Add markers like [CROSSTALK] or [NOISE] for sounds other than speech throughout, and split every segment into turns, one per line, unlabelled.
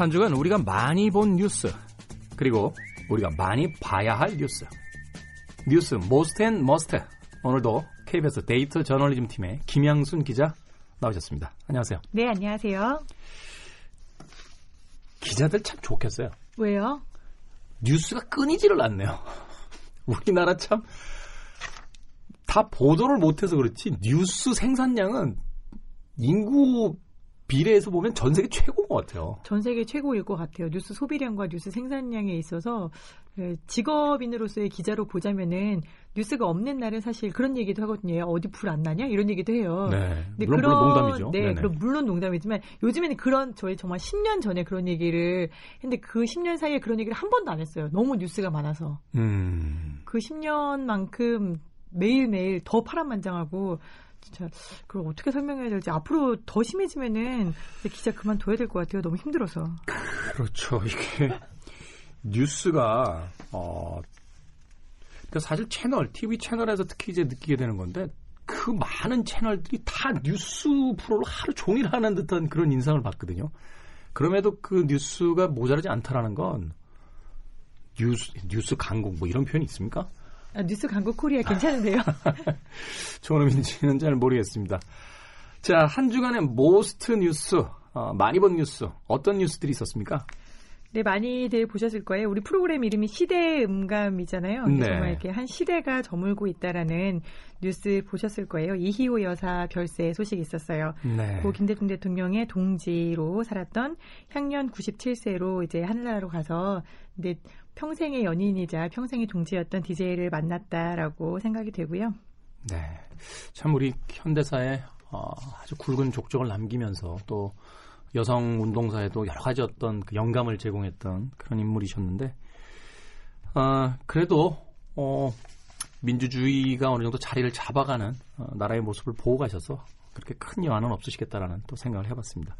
한 주간 우리가 많이 본 뉴스 그리고 우리가 많이 봐야 할 뉴스 뉴스 most and must 오늘도 KBS 데이터 저널리즘 팀의 김양순 기자 나오셨습니다. 안녕하세요.
네, 안녕하세요.
기자들 참 좋겠어요.
왜요?
뉴스가 끊이지를 않네요. [LAUGHS] 우리나라 참 다 보도를 못해서 그렇지 뉴스 생산량은 인구 비례해서 보면 전 세계 최고인 것 같아요.
전 세계 최고일 것 같아요. 뉴스 소비량과 뉴스 생산량에 있어서 그 직업인으로서의 기자로 보자면은 뉴스가 없는 날은 사실 그런 얘기도 하거든요. 어디 불 안 나냐 이런 얘기도 해요.
네.
근데
물론,
그런
물론 농담이죠.
네,
네네.
그럼 물론 농담이지만 요즘에는 그런 저희 정말 10년 전에 그런 얘기를 했는데 그 10년 사이에 그런 얘기를 한 번도 안 했어요. 너무 뉴스가 많아서
음.
그 10년만큼 매일매일 더 파란만장하고 진짜 그걸 어떻게 설명해야 될지 앞으로 더 심해지면은 기자 그만둬야 될 것 같아요. 너무 힘들어서.
그렇죠. 이게 뉴스가 어 그러니까 사실 채널, TV 채널에서 특히 이제 느끼게 되는 건데 그 많은 채널들이 다 뉴스 프로를 하루 종일 하는 듯한 그런 인상을 받거든요. 그럼에도 그 뉴스가 모자라지 않다라는 건 뉴스 뉴스 강국 뭐 이런 표현이 있습니까?
아, 뉴스 강국 코리아 괜찮은데요? [LAUGHS]
좋은 의미인지는 잘 모르겠습니다. 자, 한 주간의 most 뉴스, 어, 많이 본 뉴스, 어떤 뉴스들이 있었습니까?
네, 많이들 보셨을 거예요. 우리 프로그램 이름이 시대 음감이잖아요.
네.
정말 이렇게 한 시대가 저물고 있다라는 뉴스 보셨을 거예요. 이희호 여사 별세 소식이 있었어요.
네.
고 김대중 대통령의 동지로 살았던 향년 97세로 이제 하늘나라로 가서 근데 평생의 연인이자 평생의 동지였던 DJ를 만났다라고 생각이 되고요.
네. 참 우리 현대사에 어, 아주 굵은 족적을 남기면서 또 여성 운동사에도 여러 가지 어떤 그 영감을 제공했던 그런 인물이셨는데, 어, 그래도 어, 민주주의가 어느 정도 자리를 잡아가는 어, 나라의 모습을 보고 가셔서 그렇게 큰 여한은 없으시겠다라는 또 생각을 해봤습니다.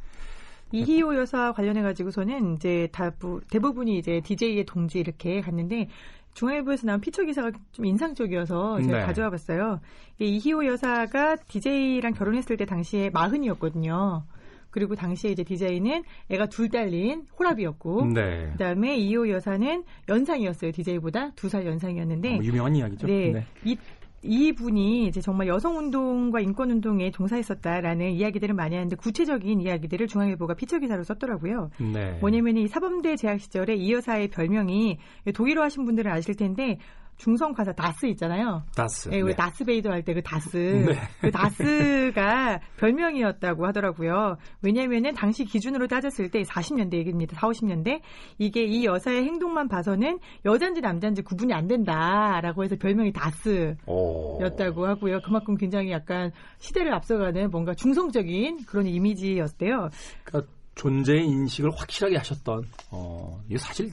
이희호 여사 관련해 가지고서는 이제 다부, 대부분이 이제 DJ의 동지 이렇게 갔는데 중앙일보에서 나온 피처 기사가 좀 인상적이어서 제가
네.
가져와 봤어요. 이 이희호 여사가 DJ랑 결혼했을 때 당시에 마흔이었거든요. 그리고 당시에 이제 DJ는 애가 둘 딸린 호랍이었고
네.
그다음에 이희호 여사는 연상이었어요. DJ보다 두 살 연상이었는데
뭐 유명한 이야기죠.
네. 이, 이분이 이제 정말 여성 운동과 인권 운동에 종사했었다라는 이야기들을 많이 하는데 구체적인 이야기들을 중앙일보가 피처 기사로 썼더라고요.
네.
뭐냐면 이 사범대 재학 시절에 이 여사의 별명이 독일어 하신 분들은 아실 텐데 중성 가사 다스 있잖아요.
다스.
예, 우리
네.
다스 베이더 할 때 그 다스. [LAUGHS]
네.
그 다스가 별명이었다고 하더라고요. 왜냐면은 당시 기준으로 따졌을 때 40년대 얘기입니다. 4, 50년대. 이게 이 여사의 행동만 봐서는 여잔지 남잔지 구분이 안 된다라고 해서 별명이 다스였다고
오.
하고요. 그만큼 굉장히 약간 시대를 앞서가는 뭔가 중성적인 그런 이미지였대요.
그러니까 존재의 인식을 확실하게 하셨던 어 이게 사실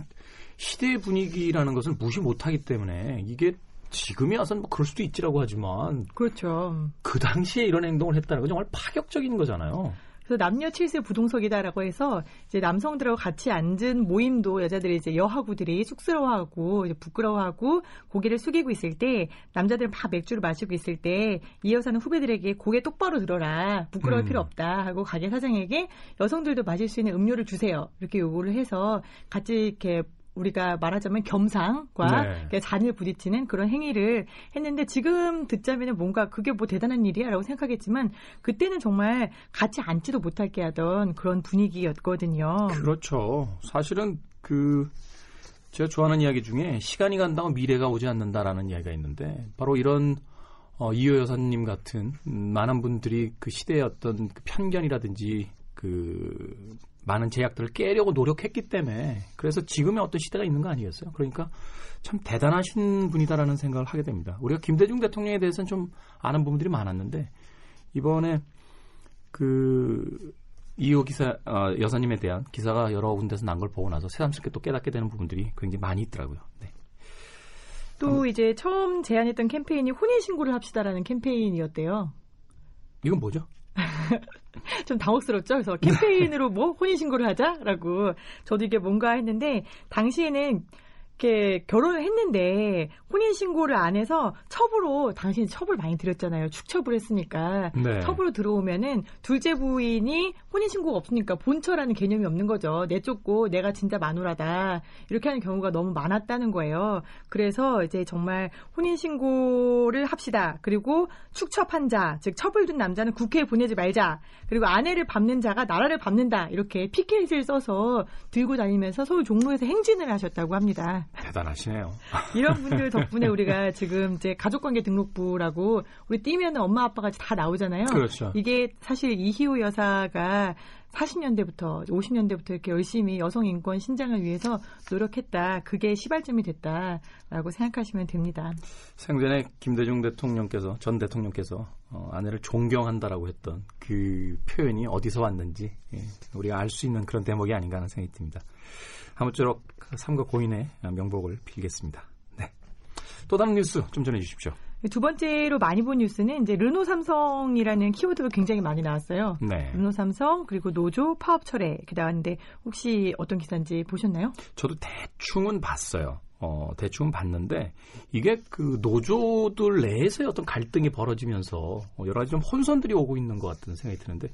시대의 분위기라는 것을 무시 못하기 때문에 이게 지금이 와서는 뭐 그럴 수도 있지라고 하지만
그렇죠.
그 당시에 이런 행동을 했다는 건 정말 파격적인 거잖아요.
그래서 남녀 칠세 부동석이다라고 해서 이제 남성들하고 같이 앉은 모임도 여자들이 이제 여하구들이 쑥스러워하고 부끄러워하고 고개를 숙이고 있을 때 남자들은 막 맥주를 마시고 있을 때 이 여사는 후배들에게 고개 똑바로 들어라 부끄러울
음.
필요 없다 하고 가게 사장에게 여성들도 마실 수 있는 음료를 주세요 이렇게 요구를 해서 같이 이렇게 우리가 말하자면 겸상과
네.
잔을 부딪히는 그런 행위를 했는데 지금 듣자면 뭔가 그게 뭐 대단한 일이야라고 생각하겠지만 그때는 정말 같이 앉지도 못하게 하던 그런 분위기였거든요.
그렇죠. 사실은 그 제가 좋아하는 이야기 중에 시간이 간다고 미래가 오지 않는다라는 이야기가 있는데 바로 이런 어, 이호 여사님 같은 음, 많은 분들이 그 시대의 어떤 그 편견이라든지 그 많은 제약들을 깨려고 노력했기 때문에 그래서 지금의 어떤 시대가 있는 거 아니겠어요? 그러니까 참 대단하신 분이다라는 생각을 하게 됩니다. 우리가 김대중 대통령에 대해서는 좀 아는 부분들이 많았는데 이번에 그 이호 기사 어, 여사님에 대한 기사가 여러 군데서 난 걸 보고 나서 새삼스럽게 또 깨닫게 되는 부분들이 굉장히 많이 있더라고요. 네.
또 이제 처음 제안했던 캠페인이 혼인 신고를 합시다라는 캠페인이었대요.
이건 뭐죠? [LAUGHS]
좀 당혹스럽죠. 그래서 캠페인으로 뭐 혼인 신고를 하자라고 저도 이게 뭔가 했는데 당시에는 이렇게 결혼을 했는데 혼인 신고를 안 해서 첩으로 당신이 첩을 많이 들였잖아요. 축첩을 했으니까
네.
첩으로 들어오면은 둘째 부인이 혼인 신고가 없으니까 본처라는 개념이 없는 거죠. 내쫓고 내가 진짜 마누라다 이렇게 하는 경우가 너무 많았다는 거예요. 그래서 이제 정말 혼인 신고를 합시다. 그리고 축첩한 자, 즉 첩을 둔 남자는 국회에 보내지 말자. 그리고 아내를 밟는 자가 나라를 밟는다. 이렇게 피켓을 써서 들고 다니면서 서울 종로에서 행진을 하셨다고 합니다.
대단하시네요.
이런 분들 덕분에 우리가 지금 이제 가족관계 등록부라고 우리 띄면은 엄마 아빠가 다 나오잖아요.
그렇죠.
이게 사실 이희호 여사가 40년대부터 50년대부터 이렇게 열심히 여성 인권 신장을 위해서 노력했다. 그게 시발점이 됐다라고 생각하시면 됩니다.
생전에 김대중 대통령께서 전 대통령께서 어, 아내를 존경한다라고 했던 그 표현이 어디서 왔는지 예, 우리가 알 수 있는 그런 대목이 아닌가 하는 생각이 듭니다. 아무쪼록 삼가 고인의 명복을 빌겠습니다. 네. 또 다른 뉴스 좀 전해 주십시오.
두 번째로 많이 본 뉴스는 이제 르노 삼성이라는 키워드가 굉장히 많이 나왔어요.
네.
르노 삼성 그리고 노조 파업 철회 이렇게 나왔는데 혹시 어떤 기사인지 보셨나요?
저도 대충은 봤어요. 어, 대충은 봤는데 이게 그 노조들 내에서의 어떤 갈등이 벌어지면서 어, 여러 가지 좀 혼선들이 오고 있는 것 같은 생각이 드는데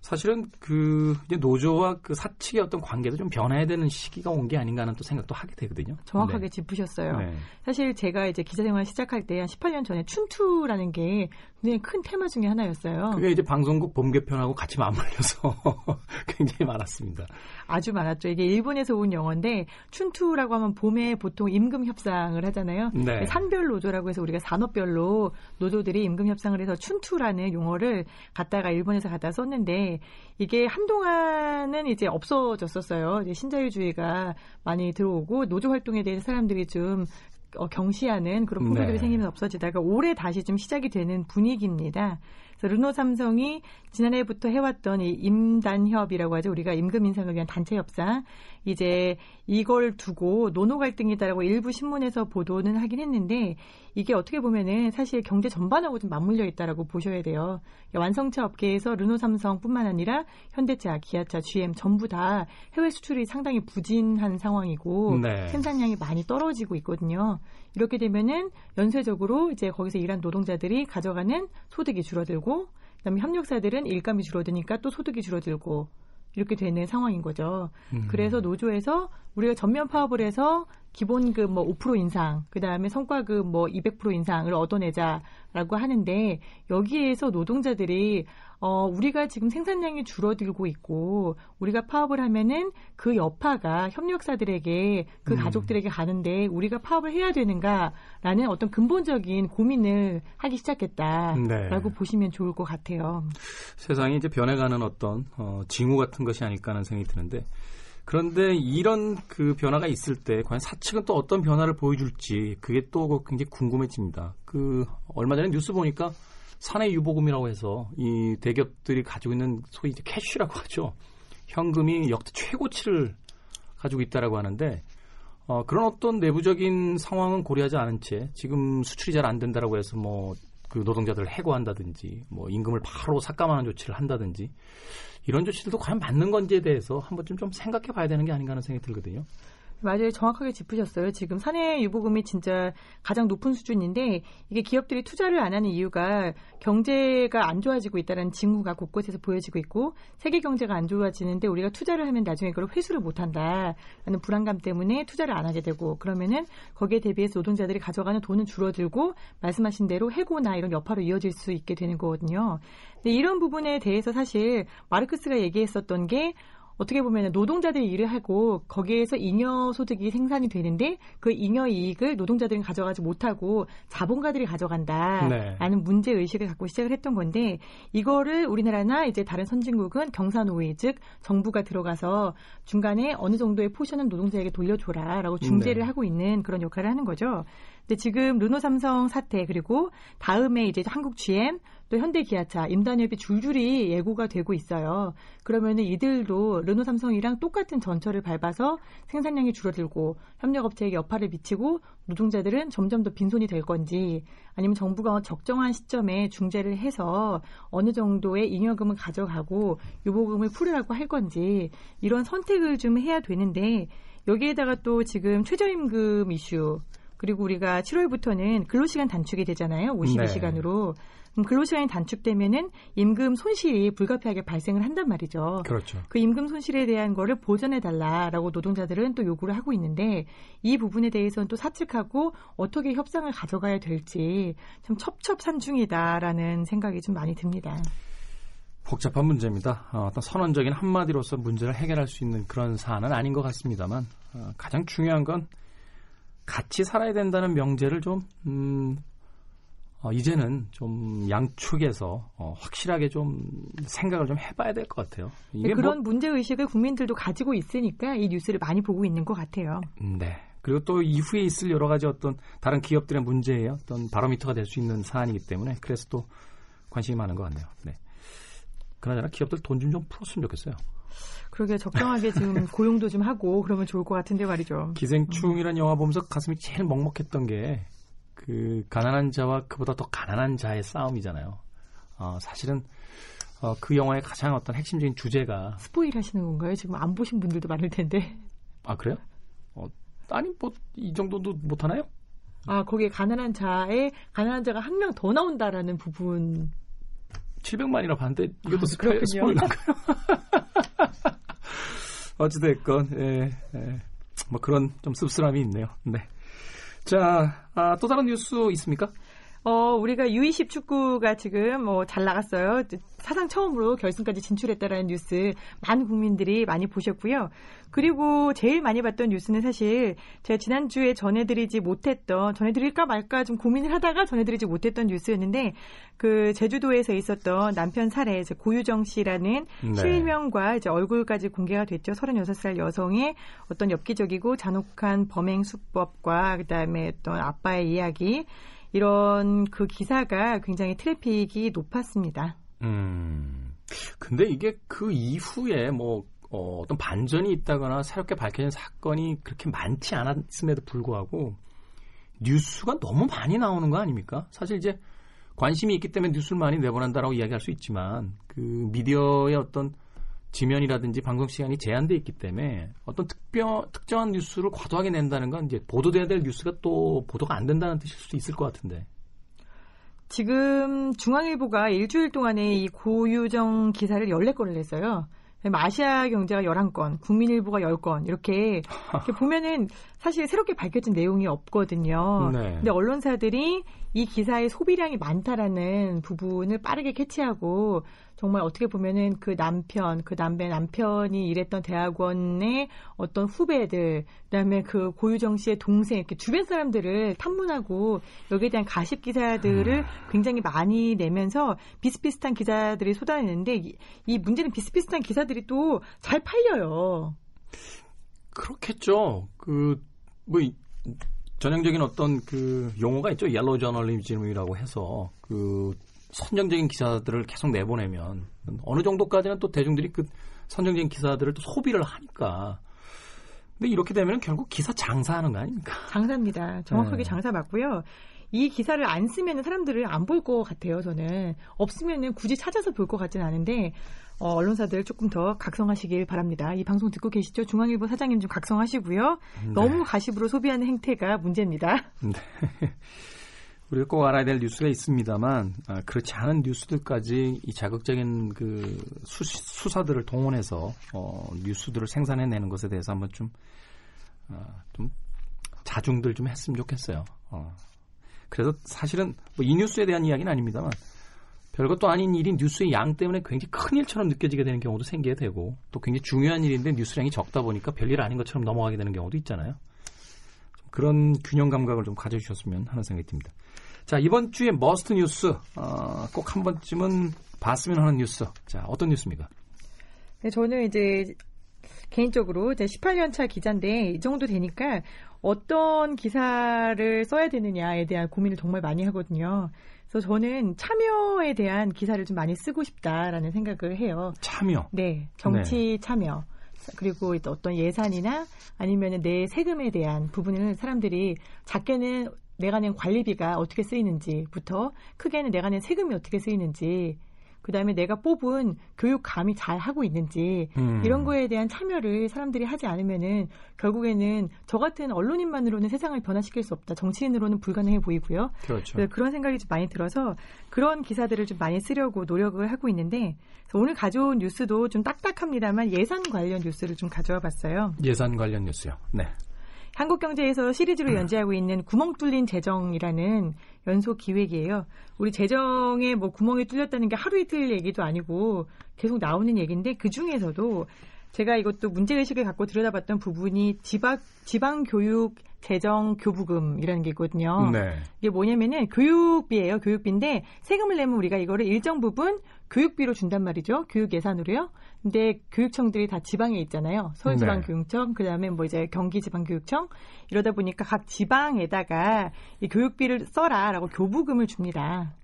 사실은 그 이제 노조와 그 사측의 어떤 관계도 좀 변해야 되는 시기가 온 게 아닌가 하는 또 생각도 하게 되거든요.
정확하게
네.
짚으셨어요.
네.
사실 제가 이제 기자 생활 시작할 때 한 18년 전에 춘투라는 게 굉장히 큰 테마 중에 하나였어요.
그게 이제 방송국 봄 개편하고 같이 맞물려서 [LAUGHS] 굉장히 많았습니다.
아주 많았죠. 이게 일본에서 온 영어인데 춘투라고 하면 봄에 보통 임금 협상을 하잖아요.
네.
산별 노조라고 해서 우리가 산업별로 노조들이 임금 협상을 해서 춘투라는 용어를 갖다가 일본에서 갖다 썼는데 이게 한동안은 이제 없어졌었어요. 이제 신자유주의가 많이 들어오고 노조 활동에 대해서 사람들이 좀 어, 경시하는 그런 포교들이
네.
생기면서 없어지다가 올해 다시 좀 시작이 되는 분위기입니다. 그래서 르노 삼성이 지난해부터 해왔던 이 임단협이라고 하죠. 우리가 임금 인상을 위한 단체 협상. 이제 이걸 두고 노노 갈등이다라고 일부 신문에서 보도는 하긴 했는데 이게 어떻게 보면은 사실 경제 전반하고 좀 맞물려 있다라고 보셔야 돼요. 완성차 업계에서 르노 삼성뿐만 아니라 현대차, 기아차, GM 전부 다 해외 수출이 상당히 부진한 상황이고
네.
생산량이 많이 떨어지고 있거든요. 이렇게 되면은 연쇄적으로 이제 거기서 일한 노동자들이 가져가는 소득이 줄어들고 그다음에 협력사들은 일감이 줄어드니까 또 소득이 줄어들고 이렇게 되는 상황인 거죠.
음.
그래서 노조에서 우리가 전면 파업을 해서 기본급 뭐 5% 인상, 그 다음에 성과급 뭐 200% 인상을 얻어내자라고 하는데 여기에서 노동자들이 어 우리가 지금 생산량이 줄어들고 있고 우리가 파업을 하면은 그 여파가 협력사들에게 그
음.
가족들에게 가는데 우리가 파업을 해야 되는가라는 어떤 근본적인 고민을 하기 시작했다라고
네.
보시면 좋을 것 같아요.
세상이 이제 변해가는 어떤 어, 징후 같은 것이 아닐까 하는 생각이 드는데 그런데 이런 그 변화가 있을 때 과연 사측은 또 어떤 변화를 보여줄지 그게 또 굉장히 궁금해집니다. 그 얼마 전에 뉴스 보니까 사내 유보금이라고 해서 이 대기업들이 가지고 있는 소위 이제 캐쉬라고 하죠. 현금이 역대 최고치를 가지고 있다라고 하는데 어, 그런 어떤 내부적인 상황은 고려하지 않은 채 지금 수출이 잘 안 된다라고 해서 뭐 그 노동자들을 해고한다든지 뭐 임금을 바로 삭감하는 조치를 한다든지 이런 조치들도 과연 맞는 건지에 대해서 한번 좀, 좀 생각해 봐야 되는 게 아닌가 하는 생각이 들거든요.
맞아요. 정확하게 짚으셨어요. 지금 사내 유보금이 진짜 가장 높은 수준인데 이게 기업들이 투자를 안 하는 이유가 경제가 안 좋아지고 있다는 징후가 곳곳에서 보여지고 있고 세계 경제가 안 좋아지는데 우리가 투자를 하면 나중에 그걸 회수를 못 한다라는 불안감 때문에 투자를 안 하게 되고 그러면은 거기에 대비해서 노동자들이 가져가는 돈은 줄어들고 말씀하신 대로 해고나 이런 여파로 이어질 수 있게 되는 거거든요. 근데 이런 부분에 대해서 사실 마르크스가 얘기했었던 게 어떻게 보면 노동자들이 일을 하고 거기에서 잉여 소득이 생산이 되는데 그 잉여 이익을 노동자들은 가져가지 못하고 자본가들이 가져간다라는
네.
문제 의식을 갖고 시작을 했던 건데 이거를 우리나라나 이제 다른 선진국은 경사노위 즉 정부가 들어가서 중간에 어느 정도의 포션은 노동자에게 돌려줘라라고 중재를
네.
하고 있는 그런 역할을 하는 거죠. 근데 지금 르노 삼성 사태 그리고 다음에 이제 한국 GM 또 현대기아차 임단협이 줄줄이 예고가 되고 있어요. 그러면은 이들도 르노삼성이랑 똑같은 전철을 밟아서 생산량이 줄어들고 협력업체에게 여파를 미치고 노동자들은 점점 더 빈손이 될 건지 아니면 정부가 적정한 시점에 중재를 해서 어느 정도의 잉여금을 가져가고 유보금을 풀으라고 할 건지 이런 선택을 좀 해야 되는데 여기에다가 또 지금 최저임금 이슈 그리고 우리가 7월부터는 근로시간 단축이 되잖아요. 52시간으로. 네. 그럼 근로시간이 단축되면은 임금 손실이 불가피하게 발생을 한단 말이죠.
그렇죠.
그 임금 손실에 대한 거를 보전해 달라라고 노동자들은 또 요구를 하고 있는데 이 부분에 대해서는 또 사측하고 어떻게 협상을 가져가야 될지 참 첩첩산중이다라는 생각이 좀 많이 듭니다.
복잡한 문제입니다. 어, 어떤 선언적인 한마디로서 문제를 해결할 수 있는 그런 사안은 아닌 것 같습니다만 어, 가장 중요한 건 같이 살아야 된다는 명제를 좀 음, 어, 이제는 좀 양측에서 어, 확실하게 좀 생각을 좀 해봐야 될 것 같아요.
네, 그런 뭐, 문제 의식을 국민들도 가지고 있으니까 이 뉴스를 많이 보고 있는 것 같아요.
네. 그리고 또 이후에 있을 여러 가지 어떤 다른 기업들의 문제에 어떤 바로미터가 될 수 있는 사안이기 때문에 그래서 또 관심이 많은 것 같네요. 네. 그나저나 기업들 돈 좀좀 풀었으면 좋겠어요.
그러게 적정하게 지금 [LAUGHS] 고용도 좀 하고 그러면 좋을 것 같은데 말이죠.
기생충이라는 영화 보면서 가슴이 제일 먹먹했던 게 그 가난한 자와 그보다 더 가난한 자의 싸움이잖아요. 어, 사실은 어, 그 영화의 가장 어떤 핵심적인 주제가
스포일 하시는 건가요? 지금 안 보신 분들도 많을 텐데.
아 그래요? 어, 아니 뭐 이 정도도 못 하나요?
아 거기에 가난한 자의 가난한 자가 한 명 더 나온다라는 부분
700만이나 봤는데 이것도 아, 스포일, 스포일러인가요? [LAUGHS] 어찌됐건 예, 예, 뭐 그런 좀 씁쓸함이 있네요. 네. 자, 아, 또 다른 뉴스 있습니까?
어, 우리가 U20 축구가 지금 뭐 잘 나갔어요. 사상 처음으로 결승까지 진출했다라는 뉴스 많은 국민들이 많이 보셨고요. 그리고 제일 많이 봤던 뉴스는 사실 제가 지난주에 전해드리지 못했던 전해드릴까 말까 좀 고민을 하다가 전해드리지 못했던 뉴스였는데 그 제주도에서 있었던 남편 살해 이제 고유정 씨라는 네. 실명과 이제 얼굴까지 공개가 됐죠. 36살 여성의 어떤 엽기적이고 잔혹한 범행 수법과 그다음에 어떤 아빠의 이야기 이런 그 기사가 굉장히 트래픽이 높았습니다.
음. 근데 이게 그 이후에 뭐 어, 어떤 반전이 있다거나 새롭게 밝혀진 사건이 그렇게 많지 않았음에도 불구하고 뉴스가 너무 많이 나오는 거 아닙니까? 사실 이제 관심이 있기 때문에 뉴스를 많이 내보낸다라고 이야기할 수 있지만 그 미디어의 어떤 지면이라든지 방송 시간이 제한돼 있기 때문에 어떤 특별 특정한 뉴스를 과도하게 낸다는 건 이제 보도돼야 될 뉴스가 또 보도가 안 된다는 뜻일 수도 있을 것 같은데.
지금 중앙일보가 일주일 동안에 이 고유정 기사를 14건을 냈어요. 아시아 경제가 11건, 국민일보가 10건, 이렇게, 이렇게 [LAUGHS] 보면은 사실 새롭게 밝혀진 내용이 없거든요. 네. 근데 언론사들이 이 기사의 소비량이 많다라는 부분을 빠르게 캐치하고 정말 어떻게 보면은 그 남편, 그 남배 남편이 일했던 대학원의 어떤 후배들, 그다음에 그 고유정 씨의 동생 이렇게 주변 사람들을 탐문하고 여기에 대한 가십 기사들을 음. 굉장히 많이 내면서 비슷비슷한 기사들이 쏟아내는데 이, 이 문제는 비슷비슷한 기사들이 또 잘 팔려요.
그렇겠죠. 그뭐 전형적인 어떤 그 용어가 있죠. 옐로우 저널리즘이라고 해서 그 선정적인 기사들을 계속 내보내면 어느 정도까지는 또 대중들이 그 선정적인 기사들을 또 소비를 하니까. 근데 이렇게 되면 결국 기사 장사하는 거 아닙니까?
장사입니다. 정확하게 네. 장사 맞고요. 이 기사를 안 쓰면 사람들을 안 볼 것 같아요, 저는. 없으면 굳이 찾아서 볼 것 같지는 않은데, 어, 언론사들 조금 더 각성하시길 바랍니다. 이 방송 듣고 계시죠? 중앙일보 사장님 좀 각성하시고요. 네. 너무 가십으로 소비하는 행태가 문제입니다. 네.
우리가 꼭 알아야 될 뉴스가 있습니다만 아, 그렇지 않은 뉴스들까지 이 자극적인 그 수, 사들을 동원해서 어, 뉴스들을 생산해내는 것에 대해서 한번 좀, 어, 좀 자중들 좀 했으면 좋겠어요. 어. 그래서 사실은 뭐 이 뉴스에 대한 이야기는 아닙니다만 별것도 아닌 일이 뉴스의 양 때문에 굉장히 큰 일처럼 느껴지게 되는 경우도 생기게 되고 또 굉장히 중요한 일인데 뉴스량이 적다 보니까 별일 아닌 것처럼 넘어가게 되는 경우도 있잖아요. 그런 균형 감각을 좀 가져주셨으면 하는 생각이 듭니다. 자, 이번 주에 must 뉴스, 어, 꼭 한 번쯤은 봤으면 하는 뉴스. 자, 어떤 뉴스입니까?
네, 저는 이제 개인적으로 이제 18년 차 기자인데 이 정도 되니까 어떤 기사를 써야 되느냐에 대한 고민을 정말 많이 하거든요. 그래서 저는 참여에 대한 기사를 좀 많이 쓰고 싶다라는 생각을 해요.
참여?
네, 정치 네. 참여. 그리고 어떤 예산이나 아니면 내 세금에 대한 부분을 사람들이 작게는 내가 낸 관리비가 어떻게 쓰이는지부터 크게는 내가 낸 세금이 어떻게 쓰이는지 그다음에 내가 뽑은 교육 감이 잘 하고 있는지
음.
이런 거에 대한 참여를 사람들이 하지 않으면은 결국에는 저 같은 언론인만으로는 세상을 변화시킬 수 없다. 정치인으로는 불가능해 보이고요.
그렇죠.
그래서 그런 생각이 좀 많이 들어서 그런 기사들을 좀 많이 쓰려고 노력을 하고 있는데 오늘 가져온 뉴스도 좀 딱딱합니다만 예산 관련 뉴스를 좀 가져와 봤어요.
예산 관련 뉴스요. 네.
한국경제에서 시리즈로 연재하고 있는 구멍 뚫린 재정이라는 연속 기획이에요. 우리 재정에 뭐 구멍이 뚫렸다는 게 하루 이틀 얘기도 아니고 계속 나오는 얘기인데 그 중에서도 제가 이것도 문제의식을 갖고 들여다봤던 부분이 지방, 지방교육 재정 교부금이라는 게 있거든요.
네.
이게 뭐냐면은 교육비예요. 교육비인데 세금을 내면 우리가 이거를 일정 부분 교육비로 준단 말이죠. 교육 예산으로요. 근데 교육청들이 다 지방에 있잖아요. 서울지방교육청, 그다음에 뭐 이제 경기지방교육청 이러다 보니까 각 지방에다가 이 교육비를 써라라고 교부금을 줍니다.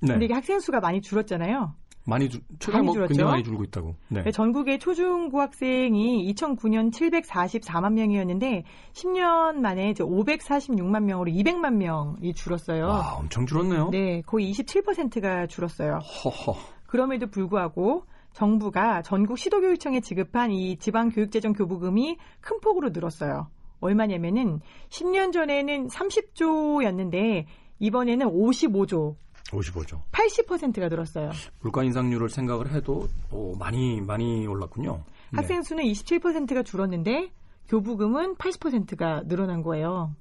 네.
근데 이게 학생 수가 많이 줄었잖아요.
많이 줄, 최근
많이
뭐
줄었죠?
굉장히 많이 줄고 있다고. 네.
전국의 초중고 학생이 2009년 744만 명이었는데 10년 만에 이제 546만 명으로 200만 명이 줄었어요.
와, 엄청 줄었네요.
네, 거의 27%가 줄었어요.
허허.
그럼에도 불구하고 정부가 전국 시도교육청에 지급한 이 지방교육재정 교부금이 큰 폭으로 늘었어요. 얼마냐면은 10년 전에는 30조였는데 이번에는 55조,
55조.
80%가 늘었어요.
물가 인상률을 생각을 해도 오, 많이 많이 올랐군요. 네.
학생 수는 27%가 줄었는데 교부금은 80%가 늘어난 거예요.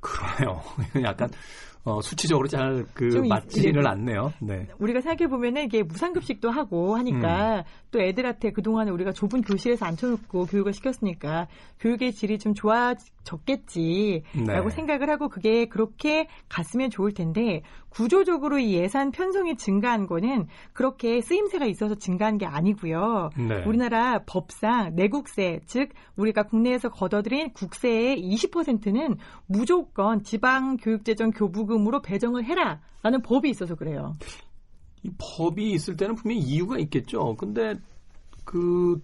그러네요. [LAUGHS] 약간 어, 수치적으로 잘 그 맞지는
네.
않네요. 네.
우리가 생각해 보면은 이게 무상급식도 하고 하니까 또 애들한테 그동안에 우리가 좁은 교실에서 앉혀놓고 교육을 시켰으니까 교육의 질이 좀 좋아졌겠지라고
네.
생각을 하고 그게 그렇게 갔으면 좋을 텐데 구조적으로 이 예산 편성이 증가한 거는 그렇게 쓰임새가 있어서 증가한 게 아니고요.
네.
우리나라 법상 내국세, 즉 우리가 국내에서 걷어들인 국세의 20%는 무조건 지방 교육재정 교부금 으로 배정을 해라라는 법이 있어서 그래요.
이 법이 있을 때는 분명히 이유가 있겠죠. 근데 그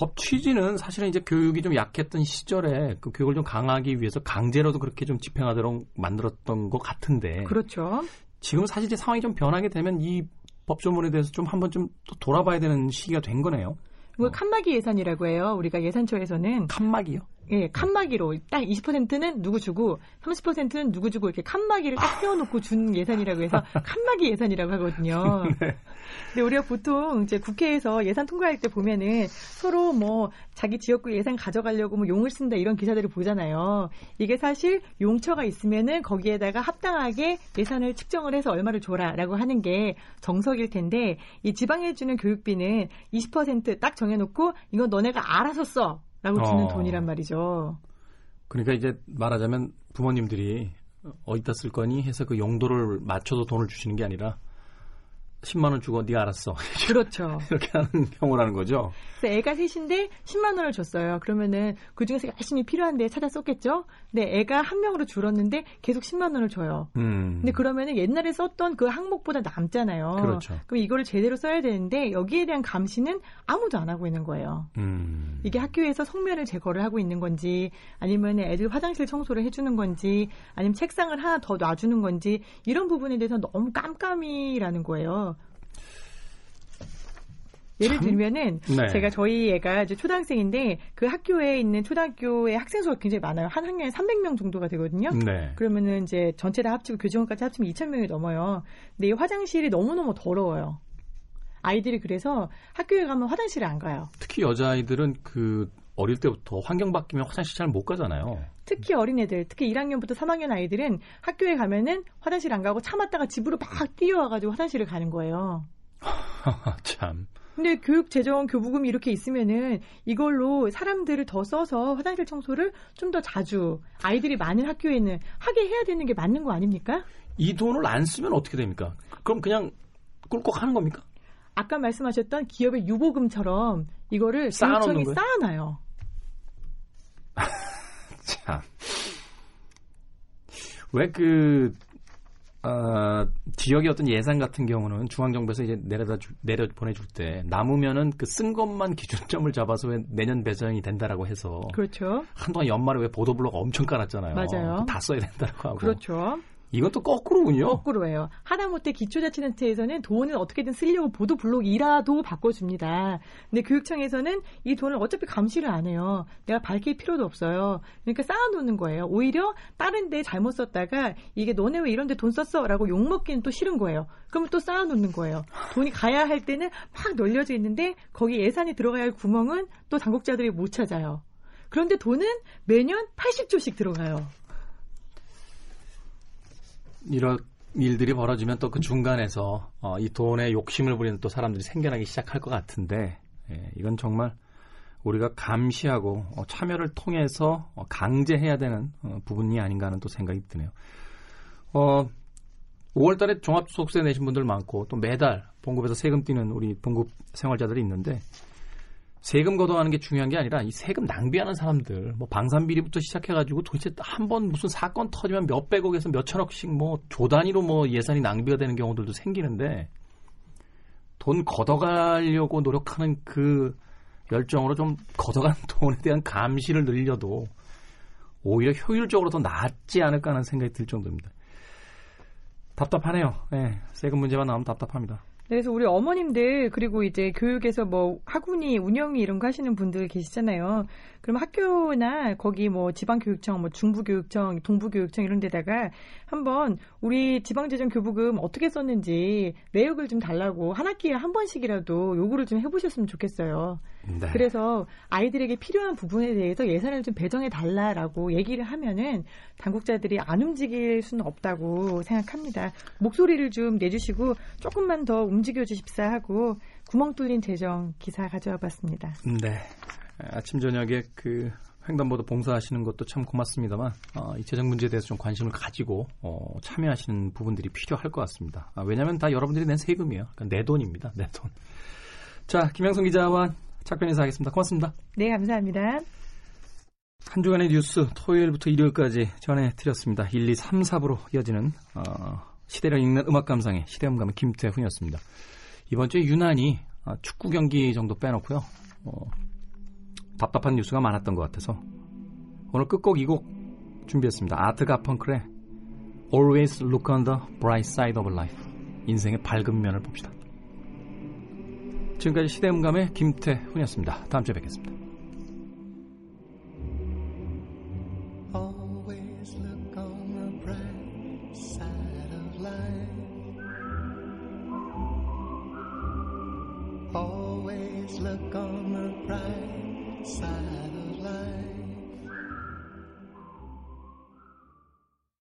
법 취지는 사실은 이제 교육이 좀 약했던 시절에 그 교육을 좀 강화하기 위해서 강제로도 그렇게 좀 집행하도록 만들었던 것 같은데
그렇죠.
지금 사실 이제 상황이 좀 변하게 되면 이 법조문에 대해서 좀 한번 좀또 돌아봐야 되는 시기가 된 거네요.
이거 칸막이 예산이라고 해요. 우리가 예산처에서는
칸막이요.
예, 칸막이로 딱 20%는 누구 주고 30%는 누구 주고 이렇게 칸막이를 딱 세워놓고 준 예산이라고 해서 [LAUGHS] 칸막이 예산이라고 하거든요. [LAUGHS] 근데 우리가 보통 이제 국회에서 예산 통과할 때 보면은 서로 뭐 자기 지역구 예산 가져가려고 뭐 용을 쓴다 이런 기사들을 보잖아요. 이게 사실 용처가 있으면은 거기에다가 합당하게 예산을 측정을 해서 얼마를 줘라라고 하는 게 정석일 텐데 이 지방에 주는 교육비는 20%딱 정해놓고 이건 너네가 알아서 써. 라고 주는
어.
돈이란 말이죠.
그러니까 이제 말하자면 부모님들이 어디다 쓸 거니 해서 그 용도를 맞춰서 돈을 주시는 게 아니라 10만 원 주고 네가 알았어 [LAUGHS]
그렇죠.
이렇게 하는 경우라는 거죠.
그래서 애가 셋인데 10만 원을 줬어요. 그러면은 그 중에서 열심히 필요한데 찾아 썼겠죠? 근데 애가 한 명으로 줄었는데 계속 10만 원을 줘요.
음.
근데 그러면은 옛날에 썼던 그 항목보다 남잖아요.
그렇죠.
그럼 이거를 제대로 써야 되는데 여기에 대한 감시는 아무도 안 하고 있는 거예요.
음.
이게 학교에서 성면을 제거를 하고 있는 건지 아니면 애들 화장실 청소를 해주는 건지 아니면 책상을 하나 더 놔주는 건지 이런 부분에 대해서 너무 깜깜이라는 거예요. 예를
참,
들면은
네.
제가 저희 애가 이제 초등학생인데 그 학교에 있는 초등학교의 학생 수가 굉장히 많아요. 한 학년에 300명 정도가 되거든요.
네.
그러면은 이제 전체 다 합치고 교직원까지 합치면 2,000명이 넘어요. 근데 이 화장실이 너무너무 더러워요. 아이들이 그래서 학교에 가면 화장실에 안 가요.
특히 여자아이들은 그 어릴 때부터 환경 바뀌면 화장실 잘 못 가잖아요.
특히 어린애들, 특히 1학년부터 3학년 아이들은 학교에 가면은 화장실 안 가고 참았다가 집으로 막 뛰어와가지고 화장실을 가는 거예요. [LAUGHS]
참.
근데 교육 재정 교부금이 이렇게 있으면은 이걸로 사람들을 더 써서 화장실 청소를 좀 더 자주 아이들이 많은 학교에는 하게 해야 되는 게 맞는 거 아닙니까?
이 돈을 안 쓰면 어떻게 됩니까? 그럼 그냥 꿀꺽 하는 겁니까?
아까 말씀하셨던 기업의 유보금처럼 이거를
쌓아놓는 거예요?
쌓아놔요. [LAUGHS]
참. 왜 그, 어, 지역의 어떤 예산 같은 경우는 중앙정부에서 이제 내려다 주, 내려 보내줄 때 남으면은 그 쓴 것만 기준점을 잡아서 왜 내년 배정이 된다라고 해서
그렇죠.
한동안 연말에 왜 보도블록 엄청 깔았잖아요.
맞아요.
다 써야 된다고 하고.
그렇죠.
이것도 거꾸로군요.
거꾸로예요. 하다못해 기초자치단체에서는 돈을 어떻게든 쓰려고 보도 블록이라도 바꿔줍니다. 근데 교육청에서는 이 돈을 어차피 감시를 안 해요. 내가 밝힐 필요도 없어요. 그러니까 쌓아놓는 거예요. 오히려 다른 데 잘못 썼다가 이게 너네 왜 이런 데 돈 썼어? 라고 욕먹기는 또 싫은 거예요. 그러면 또 쌓아놓는 거예요. 돈이 가야 할 때는 막 널려져 있는데 거기 예산이 들어가야 할 구멍은 또 당국자들이 못 찾아요. 그런데 돈은 매년 80조씩 들어가요.
이런 일들이 벌어지면 또 그 중간에서 어, 이 돈에 욕심을 부리는 또 사람들이 생겨나기 시작할 것 같은데 예, 이건 정말 우리가 감시하고 어, 참여를 통해서 어, 강제해야 되는 어, 부분이 아닌가 하는 또 생각이 드네요. 어, 5월 달에 종합소득세 내신 분들 많고 또 매달 봉급에서 세금 띄는 우리 봉급 생활자들이 있는데 세금 걷어가는 게 중요한 게 아니라 이 세금 낭비하는 사람들, 뭐 방산비리부터 시작해가지고 도대체 한 번 무슨 사건 터지면 몇백억에서 몇천억씩 뭐 조단위로 뭐 예산이 낭비가 되는 경우들도 생기는데 돈 걷어가려고 노력하는 그 열정으로 좀 걷어간 [LAUGHS] 돈에 대한 감시를 늘려도 오히려 효율적으로 더 낫지 않을까 하는 생각이 들 정도입니다. 답답하네요. 네, 세금 문제만 나오면 답답합니다.
그래서 우리 어머님들 그리고 이제 교육에서 뭐 학군이 운영이 이런 거 하시는 분들 계시잖아요. 그럼 학교나 거기 뭐 지방교육청, 뭐 중부교육청, 동부교육청 이런 데다가 한번 우리 지방재정교부금 어떻게 썼는지 내역을 좀 달라고 한 학기에 한 번씩이라도 요구를 좀 해보셨으면 좋겠어요.
네.
그래서 아이들에게 필요한 부분에 대해서 예산을 좀 배정해 달라라고 얘기를 하면은 당국자들이 안 움직일 수는 없다고 생각합니다. 목소리를 좀 내주시고 조금만 더 움직여 주십사 하고 구멍 뚫린 재정 기사 가져와 봤습니다.
네. 아침 저녁에 그 횡단보도 봉사하시는 것도 참 고맙습니다만 어, 이 재정 문제에 대해서 좀 관심을 가지고 어, 참여하시는 부분들이 필요할 것 같습니다. 아, 왜냐하면 다 여러분들이 낸 세금이에요. 그러니까 내 돈입니다. 내 돈. 자, 김영성 기자와 작별 인사하겠습니다. 고맙습니다.
네, 감사합니다.
한 주간의 뉴스 토요일부터 일요일까지 전해드렸습니다. 1, 2, 3, 4부로 이어지는 어, 시대를 읽는 음악 감상의 시대음감의 김태훈이었습니다. 이번 주에 유난히 아, 축구 경기 정도 빼놓고요. 어, 답답한 뉴스가 많았던 것 같아서 오늘 끝곡 이 곡 준비했습니다. 아트 가펑클의 Always Look on the Bright Side of Life 인생의 밝은 면을 봅시다. 지금까지 시대음감의 김태훈이었습니다. 다음 주에 뵙겠습니다.